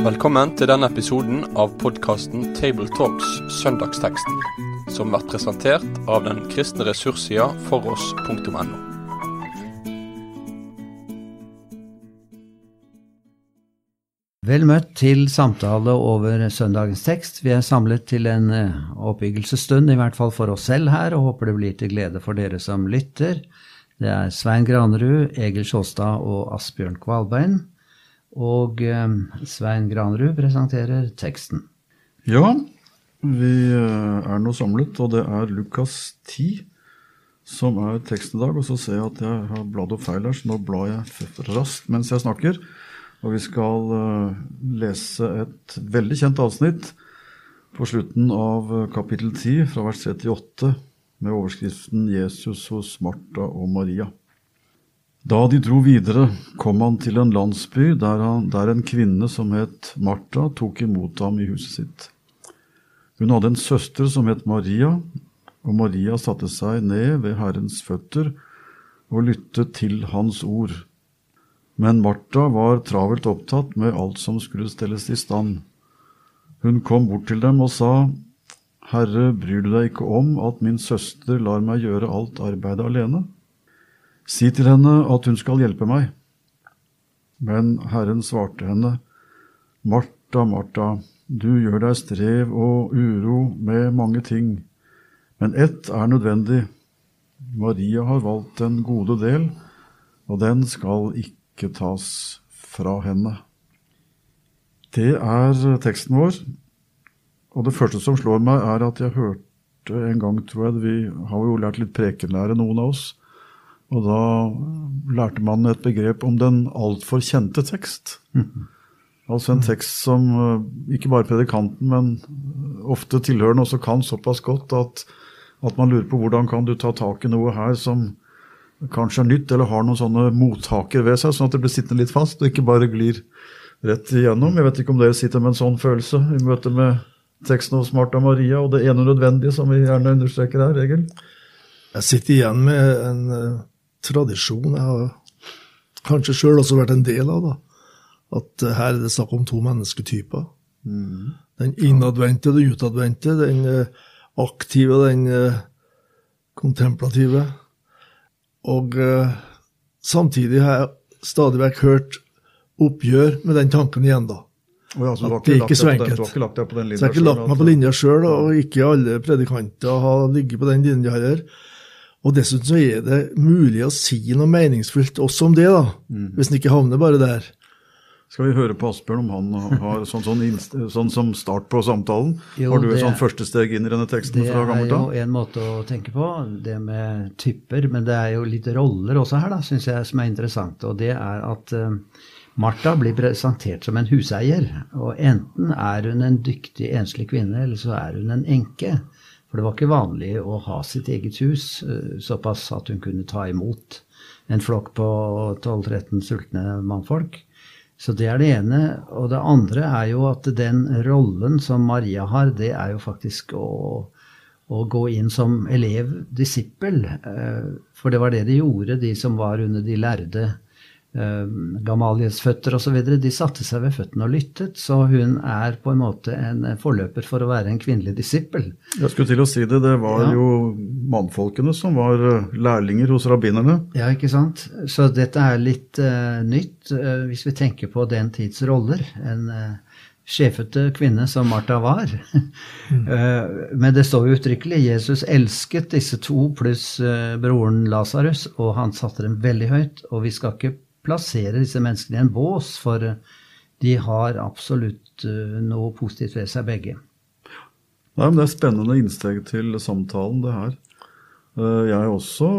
Velkommen til denne episoden av podkasten Tabletalks Søndagsteksten, som blir presentert av den kristne ressurssida foross.no. Vel møtt til samtale over søndagens tekst. Vi er samlet til en eh, oppbyggelsesstund, i hvert fall for oss selv her, og håper det blir til glede for dere som lytter. Det er Svein Granerud, Egil Sjåstad og Asbjørn Kvalbein. Og eh, Svein Granerud presenterer teksten. Ja, vi eh, er nå samlet, og det er Lukas 10 som er teksten i dag. Og så ser jeg at jeg har bladd opp feil her, så nå blar jeg raskt mens jeg snakker. Og vi skal uh, lese et veldig kjent avsnitt på slutten av kapittel 10, fra vers 38, med overskriften 'Jesus hos Martha og Maria'. Da de dro videre, kom han til en landsby der, han, der en kvinne som het Martha, tok imot ham i huset sitt. Hun hadde en søster som het Maria, og Maria satte seg ned ved Herrens føtter og lyttet til hans ord. Men Martha var travelt opptatt med alt som skulle stelles i stand. Hun kom bort til dem og sa, Herre, bryr du deg ikke om at min søster lar meg gjøre alt arbeidet alene? Si til henne at hun skal hjelpe meg. Men Herren svarte henne, Martha, Martha, du gjør deg strev og uro med mange ting, men ett er nødvendig. Maria har valgt den gode del, og den skal ikke tas fra henne. Det er teksten vår. Og det første som slår meg, er at jeg hørte en gang, tror jeg Vi har jo lært litt prekenlære, noen av oss. Og da lærte man et begrep om den altfor kjente tekst. Altså en tekst som eh, ikke bare predikanten, men ofte tilhørende også kan såpass godt at, at man lurer på hvordan kan du ta tak i noe her som kanskje er nytt eller har noen sånne mottaker ved seg, sånn at det blir sittende litt fast og ikke bare glir rett igjennom. Jeg vet ikke om dere sitter med en sånn følelse i møte med teksten hos Martha Maria og det ene nødvendige som vi gjerne understreker her, Egil? Jeg sitter igjen med en uh, tradisjon jeg har kanskje sjøl også vært en del av. da, At uh, her er det snakk om to mennesketyper. Mm. Den innadvendte og den utadvendte. Den uh, aktive og den kontemplative. Og samtidig har jeg stadig vekk hørt oppgjør med den tanken igjen, da. Oh ja, at det er ikke så enkelt. Du har ikke lagt deg på den linja Så jeg har ikke lagt meg på linja sjøl, og ikke alle predikanter har ligget på den linja heller. Og dessuten så er det mulig å si noe meningsfullt også om det, da. Mm. Hvis en ikke havner bare der. Skal vi høre på Asbjørn om han har sånn, sånn, sånn som start på samtalen? Jo, har du et sånn første steg inn i denne teksten fra Gammeltall? Det er jo en måte å tenke på, det med typer. Men det er jo litt roller også her, da, syns jeg, som er interessant. Og det er at uh, Martha blir presentert som en huseier. Og enten er hun en dyktig enslig kvinne, eller så er hun en enke. For det var ikke vanlig å ha sitt eget hus uh, såpass at hun kunne ta imot en flokk på 12-13 sultne mannfolk. Så det er det ene. Og det andre er jo at den rollen som Maria har, det er jo faktisk å, å gå inn som elev, disippel. Eh, for det var det de gjorde, de som var under de lærde Eh, Gamaliels føtter osv. De satte seg ved føttene og lyttet. Så hun er på en måte en forløper for å være en kvinnelig disippel. Jeg skulle til å si det. Det var ja. jo mannfolkene som var eh, lærlinger hos rabbinerne. Ja, ikke sant. Så dette er litt uh, nytt uh, hvis vi tenker på den tids roller. En uh, sjefete kvinne som Martha var. mm. Men det står jo uttrykkelig Jesus elsket disse to pluss broren Lasarus, og han satte dem veldig høyt. Og vi skal ikke plassere disse menneskene i en bås, for de har absolutt eh, noe positivt ved seg, begge. Nei, men Det er spennende innsteg til samtalen, det her. Eh, jeg har også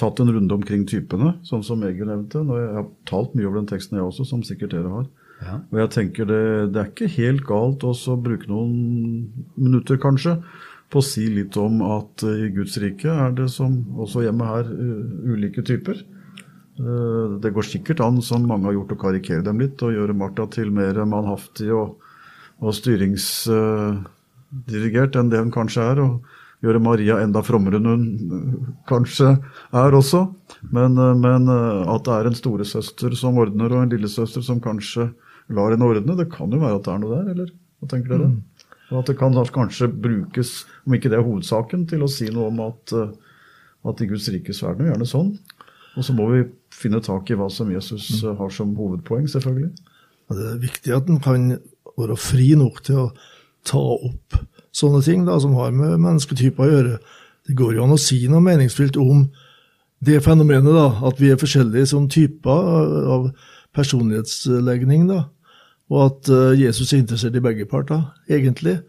tatt en runde omkring typene, sånn som Egil nevnte. Jeg har talt mye over den teksten, jeg også, som sikkert dere har. Ja. Og jeg tenker det, det, er ikke helt galt også å bruke noen minutter, kanskje, på å si litt om at i Guds rike er det som også hjemme her ulike typer. Eh, det går sikkert an, som mange har gjort, å karikere dem litt og gjøre Martha til mer manhaftig og, og styringsdirigert enn det hun kanskje er. og gjøre Maria enda frommere enn hun eh, kanskje er også. Men, eh, men at det er en storesøster som ordner, og en lillesøster som kanskje lar henne ordne, det kan jo være at det er noe der, eller hva tenker dere? Og at det kan kanskje brukes, om ikke det er hovedsaken, til å si noe om at, at i Guds rike så er gjerne sånn. Og så må vi finne tak i hva som Jesus har som hovedpoeng, selvfølgelig. Det er viktig at en kan være fri nok til å ta opp sånne ting da, som har med mennesketyper å gjøre. Det går jo an å si noe meningsfylt om det fenomenet, da, at vi er forskjellige som typer av personlighetslegning. da, Og at eh, Jesus er interessert i begge parter, egentlig.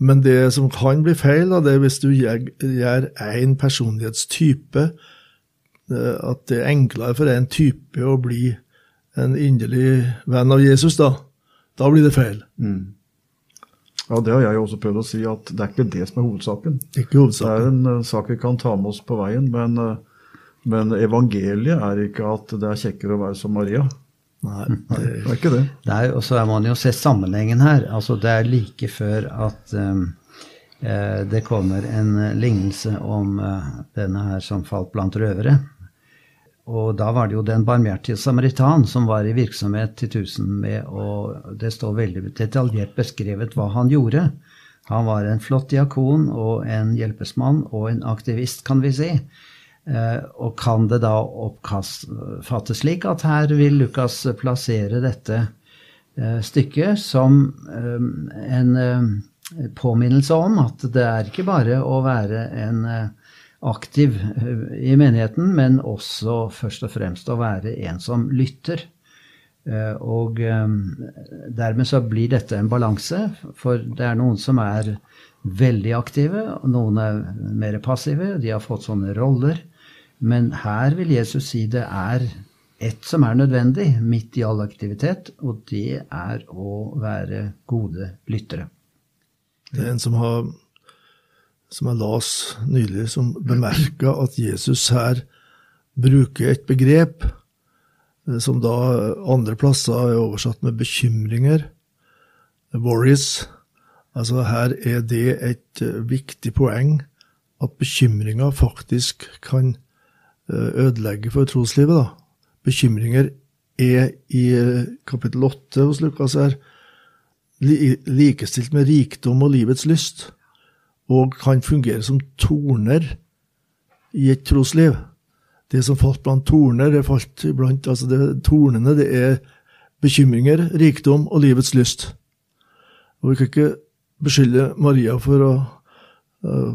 Men det som kan bli feil, da, det er hvis du gjør én personlighetstype At det er enklere for en type å bli en inderlig venn av Jesus, da. Da blir det feil. Mm. Ja, Det har jeg også prøvd å si, at det er ikke det som er hovedsaken. Ikke hovedsaken. Det er en uh, sak vi kan ta med oss på veien, men, uh, men, evangeliet er ikke at det er kjekkere å være som Maria. Nei, det, det er ikke det. Nei, og så må man jo se sammenhengen her. Altså, Det er like før at um, eh, det kommer en lignelse om uh, denne her som falt blant røvere. Og da var det jo den barmhjertige samaritan som var i virksomhet til tusen med og Det står veldig detaljert beskrevet hva han gjorde. Han var en flott diakon og en hjelpesmann og en aktivist, kan vi si. Eh, og kan det da oppfattes slik at her vil Lukas plassere dette eh, stykket som eh, en påminnelse om at det er ikke bare å være en aktiv eh, i menigheten, men også først og fremst å være en som lytter. Eh, og eh, dermed så blir dette en balanse, for det er noen som er veldig aktive, og noen er mer passive, de har fått sånne roller. Men her vil Jesus si det er ett som er nødvendig midt i all aktivitet, og det er å være gode lyttere. Det er en som har som jeg las nylig, som bemerka at Jesus her bruker et begrep eh, som da andre plasser er oversatt med bekymringer, worries. Altså her er det et eh, viktig poeng at bekymringer faktisk kan eh, ødelegge for troslivet. da. Bekymringer er i kapittel 8 hos Lukas her likestilt med rikdom og livets lyst og kan fungere som torner i et trosliv. Det som falt blant torner, det falt blant altså det, Tornene det er bekymringer, rikdom og livets lyst. Og Vi kan ikke beskylde Maria for å uh,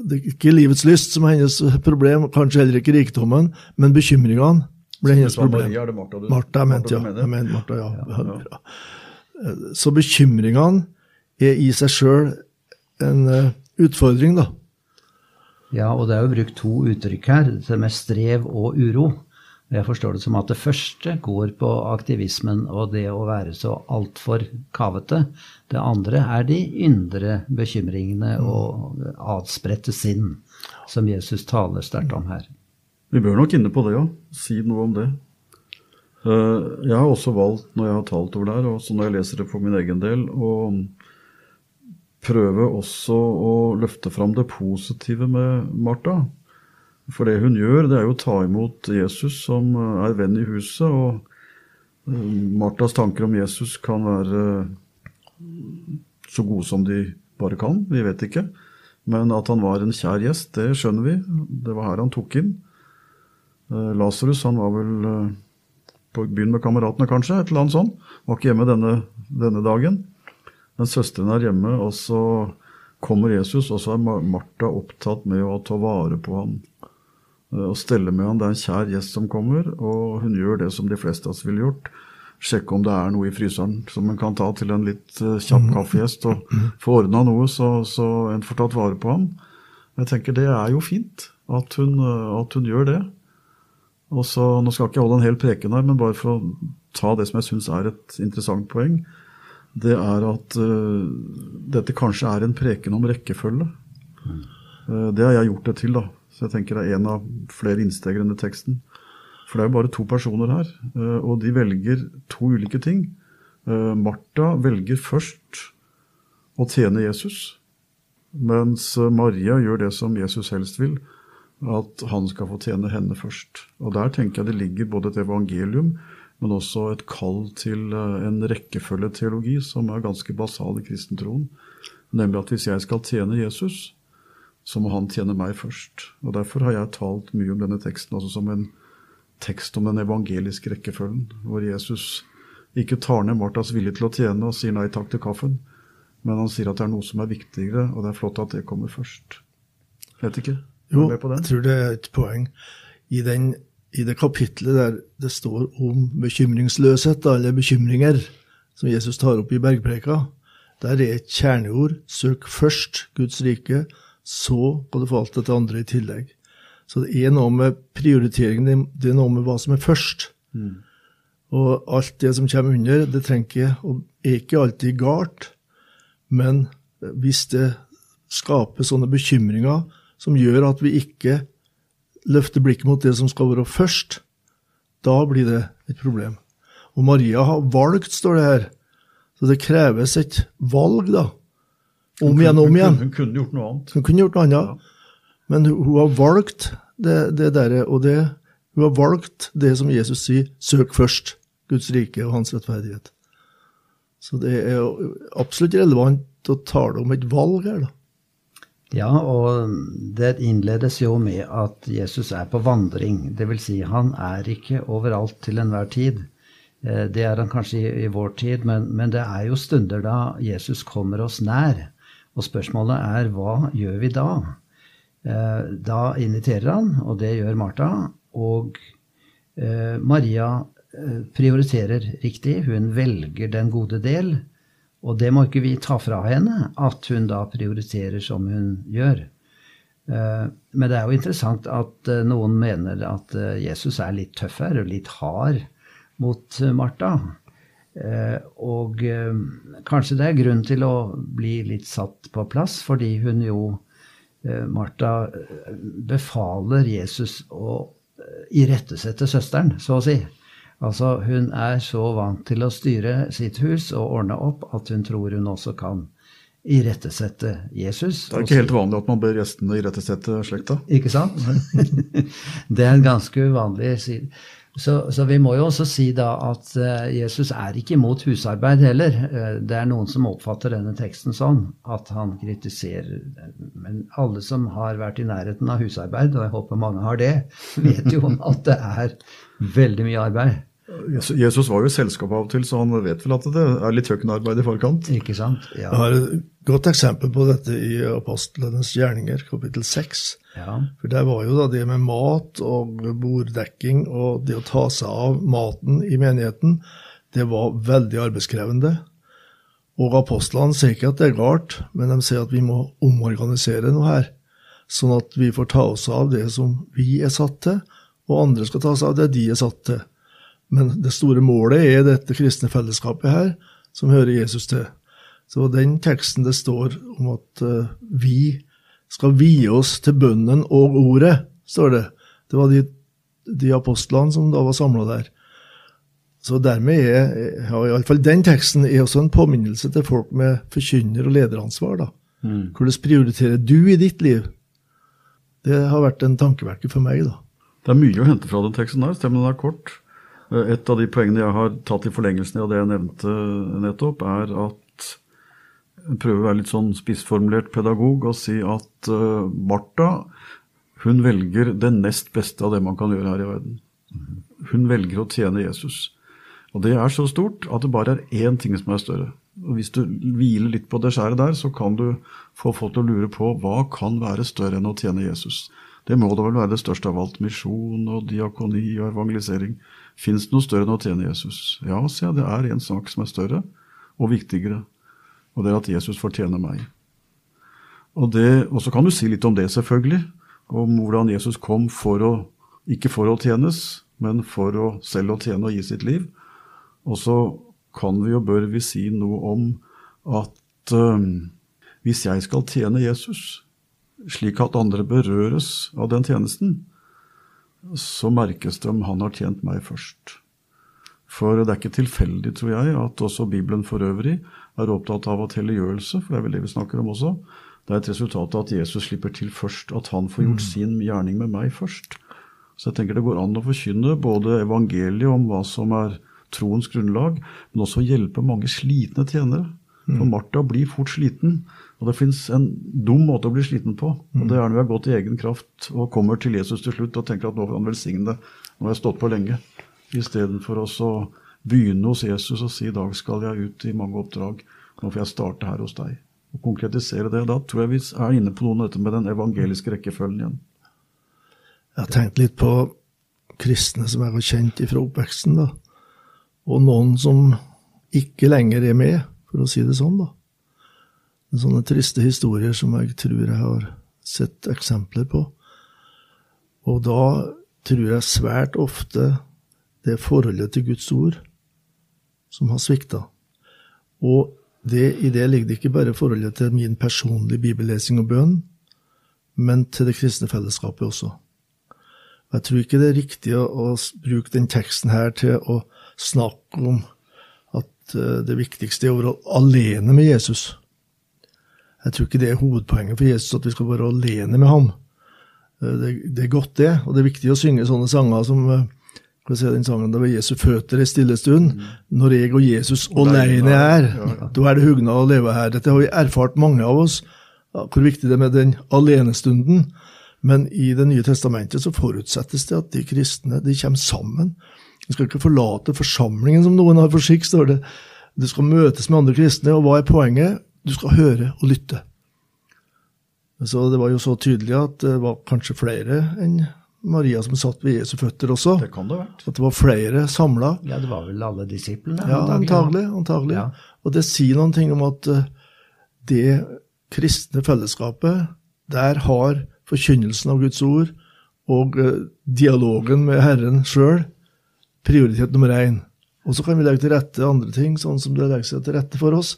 Det er ikke livets lyst som er hennes problem, kanskje heller ikke rikdommen, men bekymringene ble hennes problem. Maria, det Martha, du, Martha, jeg mente, ja. Jeg mente Martha, ja. ja, ja. Så bekymringene er i seg sjøl en uh, utfordring, da. Ja, og det er jo brukt to uttrykk her, det med strev og uro. Jeg forstår det som at det første går på aktivismen og det å være så altfor kavete. Det andre er de indre bekymringene og adspredte sinn, som Jesus taler sterkt om her. Vi bør nok inne på det, ja. Si noe om det. Eh, jeg har også valgt, når jeg har talt over det her, og når jeg leser det for min egen del, å prøve også å løfte fram det positive med Martha. For det hun gjør, det er jo å ta imot Jesus som eh, er venn i huset. Og Martas Marthas tanker om Jesus kan være så gode som de bare kan. Vi vet ikke. Men at han var en kjær gjest, det skjønner vi. Det var her han tok inn. Eh, Lasarus var vel på byen med kameratene, kanskje. et eller annet sånt. Var ikke hjemme denne, denne dagen. Men søsteren er hjemme, og så kommer Jesus, og så er Martha opptatt med å ta vare på ham eh, og stelle med ham. Det er en kjær gjest som kommer, og hun gjør det som de fleste av oss ville gjort. Sjekke om det er noe i fryseren som en kan ta til en litt eh, kjapp mm. kaffegjest, og få ordna noe så, så, en får tatt vare på ham. Jeg tenker det er jo fint at hun, eh, at hun gjør det. Og så, Nå skal jeg ikke holde en hel preken her, men bare for å ta det som jeg syns er et interessant poeng det er at uh, dette kanskje er en preken om rekkefølge. Uh, det har jeg gjort det til, da. Så jeg tenker det er en av flere innsteg i teksten. For det er jo bare to personer her, uh, og de velger to ulike ting. Martha velger først å tjene Jesus. Mens Maria gjør det som Jesus helst vil, at han skal få tjene henne først. Og der tenker jeg det ligger både et evangelium, men også et kall til en en rekkefølgeteologi som er ganske basal i kristentroen. Nemlig at hvis jeg skal tjene Jesus, så må han tjene meg først. Og Derfor har jeg talt mye om denne teksten også som en tekst om den evangeliske rekkefølgen, hvor Jesus ikke tar ned Martas vilje til å tjene og sier nei takk til kaffen, men han sier at det er noe som er viktigere, og det er flott at det kommer først. Vet ikke. Jo, jeg tror det er et poeng. I, den, i det kapitlet der det står om bekymringsløshet, eller bekymringer, som Jesus tar opp i bergpreka, der er et kjerneord 'søk først Guds rike', så kan du få alt dette andre i tillegg. Så det er noe med prioritering, det er noe med hva som er først. Mm. Og alt det som kommer under, det trenger ikke, og er ikke alltid galt, men hvis det skaper sånne bekymringer som gjør at vi ikke løfter blikket mot det som skal være først, da blir det et problem. Og Maria har valgt, står det her. Så det kreves et valg, da. Om igjen og om igjen. Hun kunne gjort noe annet. Hun kunne gjort noe annet, ja. Men hun har valgt det, det derre, og det, hun har valgt det som Jesus sier, søk først Guds rike og hans rettferdighet. Så det er absolutt relevant å tale om et valg her, da. Ja, og det innledes jo med at Jesus er på vandring. Dvs. Si, han er ikke overalt til enhver tid. Eh, det er han kanskje i, vår tid, men, men, det er jo stunder da Jesus kommer oss nær. Og spørsmålet er hva gjør vi da? Eh, da inviterer han, og det gjør Martha. Og eh, Maria prioriterer riktig. Hun velger den gode del. Og det må ikke vi ta fra henne, at hun da prioriterer som hun gjør. Eh, men det er jo interessant at eh, noen mener at eh, Jesus er litt tøffere og litt hard mot Martha. Og kanskje det er grunn til å bli litt satt på plass, fordi hun jo Martha befaler Jesus å irettesette søsteren, så å si. Altså, hun er så vant til å styre sitt hus og ordne opp at hun tror hun også kan irettesette Jesus. Det er ikke helt vanlig at man ber gjestene irettesette slekta. Ikke sant? det er en ganske uvanlig så, så, vi må jo også si da at uh, Jesus er ikke imot husarbeid heller. Uh, det er noen som oppfatter denne teksten sånn, at han kritiserer Men alle som har vært i nærheten av husarbeid, og jeg håper mange har det, vet jo at det er veldig mye arbeid. Jesus var jo i selskap av og til, så han vet vel at det er litt kjøkkenarbeid i forkant. Ikke sant? Ja. Jeg har et godt eksempel på dette i Apostlenes gjerninger, kapittel 6. Ja. For der var jo da det med mat og borddekking og det å ta seg av maten i menigheten, det var veldig arbeidskrevende. Og apostlene sier ikke at det er galt, men de sier at vi må omorganisere noe her. Sånn at vi får ta oss av det som vi er satt til, og andre skal ta seg av det de er satt til. Men det store målet er dette kristne fellesskapet her, som hører Jesus til. Så den teksten det står om at uh, vi skal vie oss til bønnen og ordet, står det. Det var de, de apostlene som da var samla der. Så dermed er ja, iallfall den teksten er også en påminnelse til folk med forkynner- og lederansvar. da. Mm. Hvordan prioriterer du i ditt liv? Det har vært en tankevekker for meg. da. Det er mye å hente fra den teksten her, stemmen er kort. Eh, et av de poengene jeg har tatt i forlengelsen av det jeg nevnte nettopp, er at jeg prøver å være litt sånn spissformulert pedagog og si at Martha hun velger det nest beste av det man kan gjøre her i verden. Hun velger å tjene Jesus. Og det er så stort at det bare er én ting som er større. Og Hvis du hviler litt på det skjæret der, så kan du få folk til å lure på hva kan være større enn å tjene Jesus. Det må da vel være det største av alt. Misjon og diakoni og evangelisering. Fins det noe større enn å tjene Jesus? Ja, sier jeg, det er en sak som er større og viktigere, og det er at Jesus fortjener meg. Og, det, og så kan du si litt om det, selvfølgelig. Om hvordan Jesus kom for å, ikke for å tjenes, men for å selv å tjene og gi sitt liv. Og så kan vi og bør vi si noe om at øh, hvis jeg skal tjene Jesus, slik at andre berøres av den tjenesten, så merkes det om han har tjent meg først. For det er ikke tilfeldig, tror jeg, at også Bibelen for øvrig er opptatt av at helliggjørelse, for det er vel det vi snakker om også, Det er et resultat av at Jesus slipper til først, at han får gjort sin gjerning med meg først. Så jeg tenker det går an å forkynne både evangeliet om hva som er troens grunnlag, men også hjelpe mange slitne tjenere. For Martha blir fort sliten, og det fins en dum måte å bli sliten på. og Det er når vi har gått i egen kraft og kommer til Jesus til slutt og tenker at nå får han velsigne det. Nå har jeg stått på lenge. Istedenfor å begynne hos Jesus og si i dag skal jeg ut i mange oppdrag. Nå får jeg starte her hos deg. Og konkretisere det. Da tror jeg vi er inne på noe av dette med den evangeliske rekkefølgen igjen. Jeg har tenkt litt på kristne som jeg har kjent fra oppveksten, da. Og noen som ikke lenger er med, for å si det sånn, da. Sånne triste historier som jeg tror jeg har sett eksempler på. Og da tror jeg svært ofte det er forholdet til Guds ord som har svikta. Og det, i det ligger det ikke bare forholdet til min personlige bibellesing og bønn, men til det kristne fellesskapet også. Jeg tror ikke det er riktig å, å bruke den teksten her til å snakke om at uh, det viktigste er å være alene med Jesus. Jeg tror ikke det er hovedpoenget for Jesus at vi skal være alene med ham. Uh, det, det, er godt, det, og det er viktig å synge sånne sanger som skal hva si den sangen, Det var Jesu føtter en stille stund. Mm. Når jeg og Jesus alene er, ja, ja. da er det hugna å leve her. Dette har vi erfart, mange av oss, hvor viktig det er med den alenestunden. Men i Det nye testamentet så forutsettes det at de kristne de kommer sammen. De skal ikke forlate forsamlingen, som noen har for skikk, står det. Du skal møtes med andre kristne, og hva er poenget? Du skal høre og lytte. Så Det var jo så tydelig at det var kanskje flere enn Maria som satt ved Jesu føtter også. Det kan det ha vært. At det var flere samla. Ja, det var vel alle disiplene? Ja, antagelig. antagelig. Ja. Og det sier noen ting om at eh, det kristne fellesskapet, der har forkynnelsen av Guds ord og eh, dialogen med Herren sjøl prioritet nummer én. Og så kan vi legge til rette andre ting, sånn som det legger seg til rette for oss.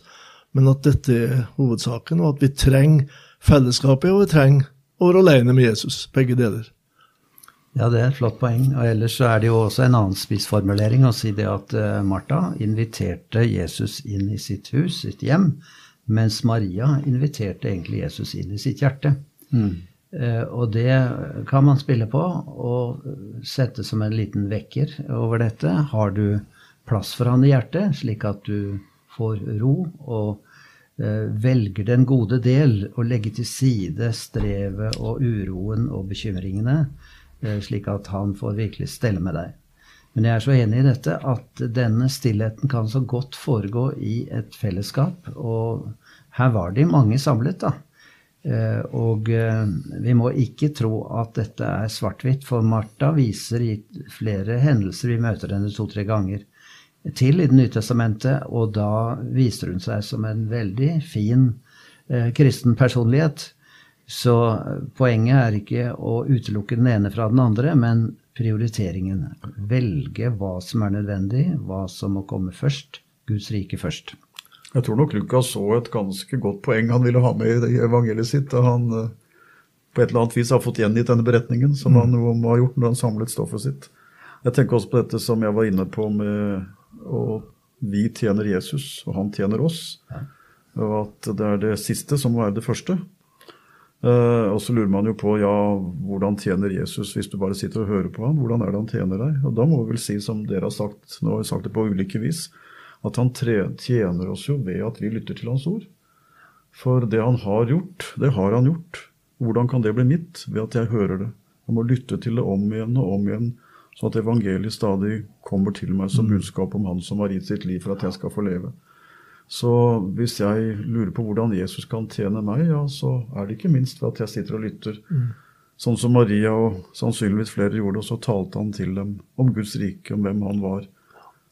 Men at dette er hovedsaken, og at vi trenger fellesskapet, og vi trenger å være alene med Jesus. Begge deler. Ja, det er et flott poeng. Og ellers så er det jo også en annen spissformulering å si det at uh, Martha inviterte Jesus inn i sitt hus, sitt hjem, mens Maria inviterte egentlig Jesus inn i sitt hjerte. Mm. Uh, og det kan man spille på og sette som en liten vekker over dette. Har du plass for han i hjertet, slik at du får ro og uh, velger den gode del og legger til side strevet og uroen og bekymringene? Eh, slik at han får virkelig stelle med deg. Men jeg er så enig i dette at denne stillheten kan så godt foregå i et fellesskap. Og her var de mange samlet, da. Eh, og eh, vi må ikke tro at dette er svart-hvitt, for Martha viser i flere hendelser, vi møter henne to-tre ganger, til i Det nye testamentet, og da viser hun seg som en veldig fin kristen personlighet. Så poenget er ikke å utelukke den ene fra den andre, men prioriteringen. Velge hva som er nødvendig, hva som må komme først. Guds rike først. Jeg tror nok Lukas så et ganske godt poeng han ville ha med i evangeliet sitt. da han eh, på et eller annet vis har fått gjengitt denne beretningen, som han mm. har gjort når han samlet stoffet sitt. Jeg tenker også på dette som jeg var inne på med at vi tjener Jesus, og han tjener oss. Og at det er det siste som må være det første. Uh, og så lurer man jo på ja, hvordan tjener Jesus hvis du bare sitter og hører på ham? Hvordan er det han tjener deg? Og da må vi vel si, som dere har sagt, nå har vi sagt det på ulike vis, at han tjener oss jo ved at vi lytter til hans ord. For det han har gjort, det har han gjort. Hvordan kan det bli mitt? Ved at jeg hører det. Jeg må lytte til det om igjen og om igjen, sånn at evangeliet stadig kommer til meg som budskap om han som har gitt sitt liv for at jeg skal få leve. Så hvis jeg lurer på hvordan Jesus kan tjene meg, ja, så er det ikke minst ved at jeg sitter og lytter. Mm. Sånn som Maria og sannsynligvis flere gjorde, og så talte han til dem om Guds rike, om hvem han var.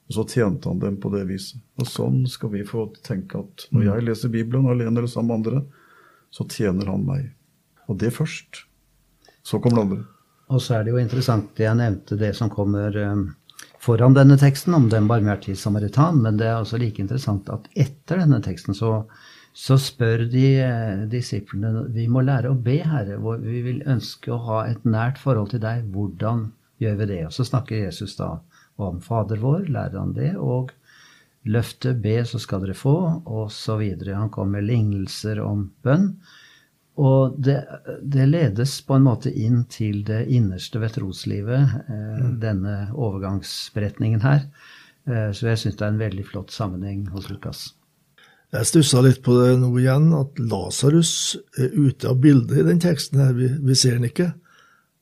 Og så tjente han dem på det viset. Og sånn skal vi få tenke at når jeg leser Bibelen alene eller sammen med andre, så tjener han meg. Og det først. Så kommer det andre. Og så er det jo interessant det jeg nevnte, det som kommer um foran denne teksten om den barmhjertige samaritan, men det er også like interessant at etter denne teksten så, så spør de eh, disiplene Vi må lære å be, Herre. Vi vil ønske å ha et nært forhold til deg. Hvordan gjør vi det? Og så snakker Jesus da om Fader vår, lærer han det, og løfte, be, så skal dere få, og så videre. Han kommer med lignelser om bønn. Og det, det, ledes på en måte inn til det innerste ved troslivet, eh, mm. denne overgangsberetningen her. Eh, så jeg syns det er en veldig flott sammenheng hos Lukas. Jeg stussa litt på det nå igjen, at Lasarus er ute av bildet i den teksten. her. Vi, vi ser han ikke.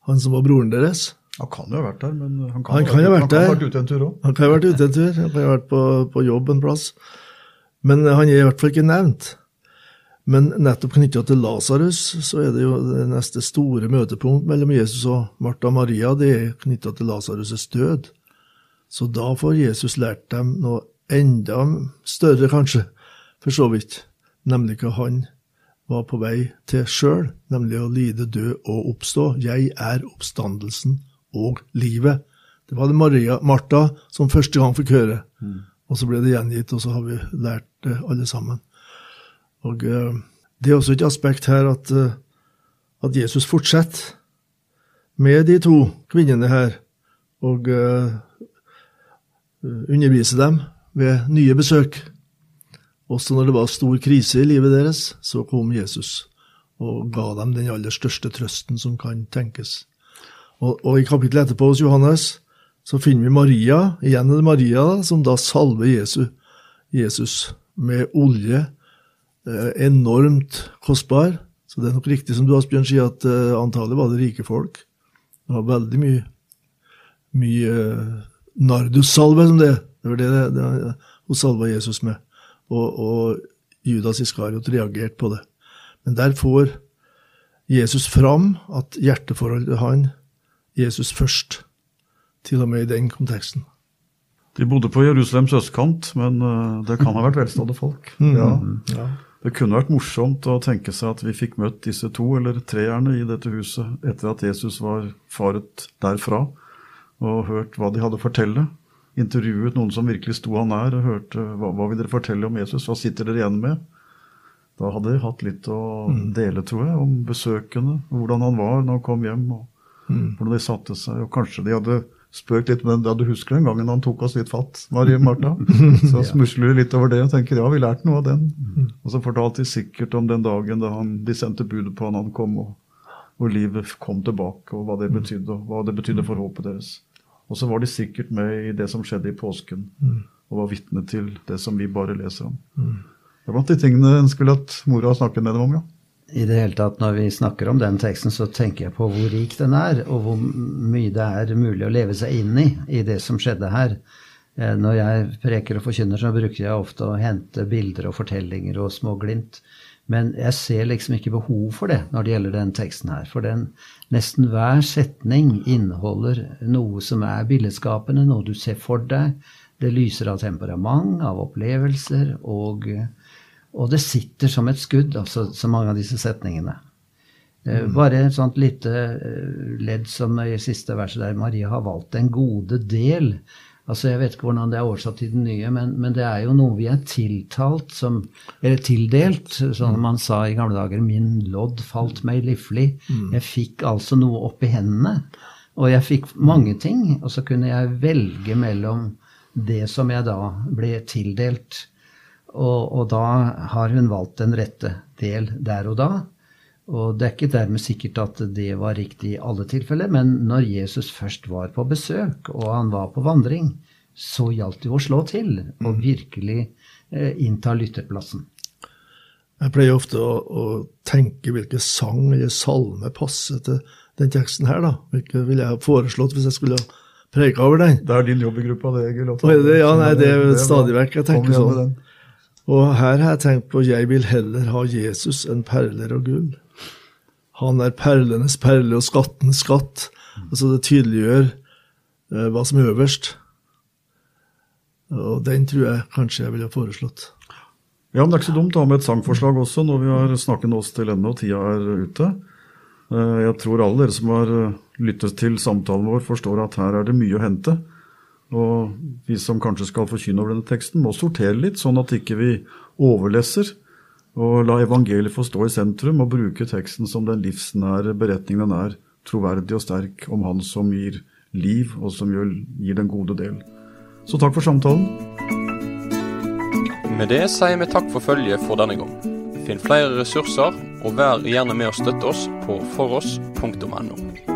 Han som var broren deres. Han kan jo ha vært der, men han kan, han kan ha vært, vært, vært ute en tur òg. Han kan ha vært ute en tur. Han kan ha vært på, på jobb en plass. Men han er i hvert fall ikke nevnt. Men nettopp knytta til Lasarus, så er det jo det neste store møtepunkt mellom Jesus og Martha og Maria, det er knytta til Lasarus' død. Så da får Jesus lært dem noe enda større, kanskje, for så vidt, nemlig hva han var på vei til sjøl, nemlig å lide, dø og oppstå. Jeg er oppstandelsen og livet. Det var det Maria, Martha som første gang fikk høre. Mm. Og så ble det gjengitt, og så har vi lært det alle sammen. Og uh, Det er også et aspekt her at, uh, at, Jesus fortsetter med de to kvinnene her og uh, underviser dem ved nye besøk. Også når det var stor krise i livet deres, så kom Jesus og ga dem den aller største trøsten som kan tenkes. Og, og i kapittelet etterpå hos Johannes så finner vi Maria, igjen er det Maria, som da salver Jesus, Jesus med olje. Eh, enormt kostbar. Så det er nok riktig som du Asbjørn sier, at eh, antallet var det rike folk. Det var veldig mye, mye eh, nardussalve, som det Det var det, det, hun salva Jesus med. Og, og Judas Iskariot reagerte på det. Men der får Jesus fram at hjerteforholdet til han Jesus først til og med i den konteksten. De bodde på Jerusalems østkant, men det kan ha vært velstående folk. Mm. Ja. ja. Det kunne vært morsomt å tenke seg at vi fikk møtt disse to eller treerne i dette huset etter at Jesus var faret derfra, og hørt hva de hadde å fortelle. Intervjuet noen som virkelig sto han nær, og hørte hva, hva vil dere fortelle om Jesus, hva sitter dere igjen med? Da hadde de hatt litt å mm. dele, tror jeg, om besøkende, hvordan han var når han kom hjem, og mm. hvordan de satte seg. Og kanskje de hadde spøkt litt med den, Ja, du husker den gangen han tok oss litt fatt, Marie Martha. Så smusler de litt over det og tenker ja, vi lærte noe av den. Mm. Og så fortalte de sikkert om den dagen da han, de sendte budet på han han kom, og, hvor livet kom tilbake, og hva det mm. betydde, og hva det betydde for håpet deres. Og så var de sikkert med i det som skjedde i påsken, mm. og var vitne til det som vi bare leser om. Det er blant de tingene en skulle hatt mora snakke med dem om, ja i det hele tatt, når vi snakker om den teksten, så tenker jeg på hvor rik den er, og hvor mye det er mulig å leve seg inn i i det som skjedde her. Eh, når jeg preker og forkynner, så bruker jeg ofte å hente bilder og fortellinger og små glimt. Men jeg ser liksom ikke behov for det når det gjelder den teksten her. For den, nesten hver setning inneholder noe som er billedskapende, noe du ser for deg. Det lyser av temperament, av opplevelser og og det sitter som et skudd, altså så mange av disse setningene. Eh, mm. Bare et sånt lite eh, ledd som i siste verset der Maria har valgt en gode del. Altså Jeg vet ikke hvordan det er oversatt til den nye, men, men, det er jo noe vi er tiltalt som Eller tildelt, som mm. man sa i gamle dager. 'Min lodd falt meg liflig'. Mm. Jeg fikk altså noe opp i hendene. Og jeg fikk mange ting, og så kunne jeg velge mellom det som jeg da ble tildelt, og, og, da har hun valgt den rette del der og da. Og det er ikke dermed sikkert at det var riktig i alle tilfeller, men når Jesus først var på besøk, og han var på vandring, så gjaldt det å slå til og mm. virkelig eh, innta lytterplassen. Jeg pleier ofte å, å, tenke hvilke sang eller salme passer til den teksten her. da. Hvilke ville jeg ha foreslått hvis jeg skulle preika over den? Det er din jobb i gruppa, det, Egil. Ja, nei, det er stadig vekk jeg tenker sånn. Og her har jeg tenkt på jeg vil heller ha Jesus enn perler og gull. Han er perlenes perle og skattenes skatt. Altså det tydeliggjør eh, hva som er øverst. Og den tror jeg kanskje jeg ville foreslått. Ja, men Det er ikke så dumt å ha med et sangforslag også når vi har snakket oss til ende og tida er ute. Eh, jeg tror alle dere som har eh, lyttet til samtalen vår, forstår at her er det mye å hente. Og vi som kanskje skal forkynne over denne teksten, må sortere litt, sånn at ikke vi overleser. Og la evangeliet få stå i sentrum, og bruke teksten som den livsnære beretningen den er, troverdig og sterk om Han som gir liv, og som gir den gode del. Så takk for samtalen. Med det sier vi takk for følget for denne gang. Finn flere ressurser, og vær gjerne med å støtte oss på foross.no.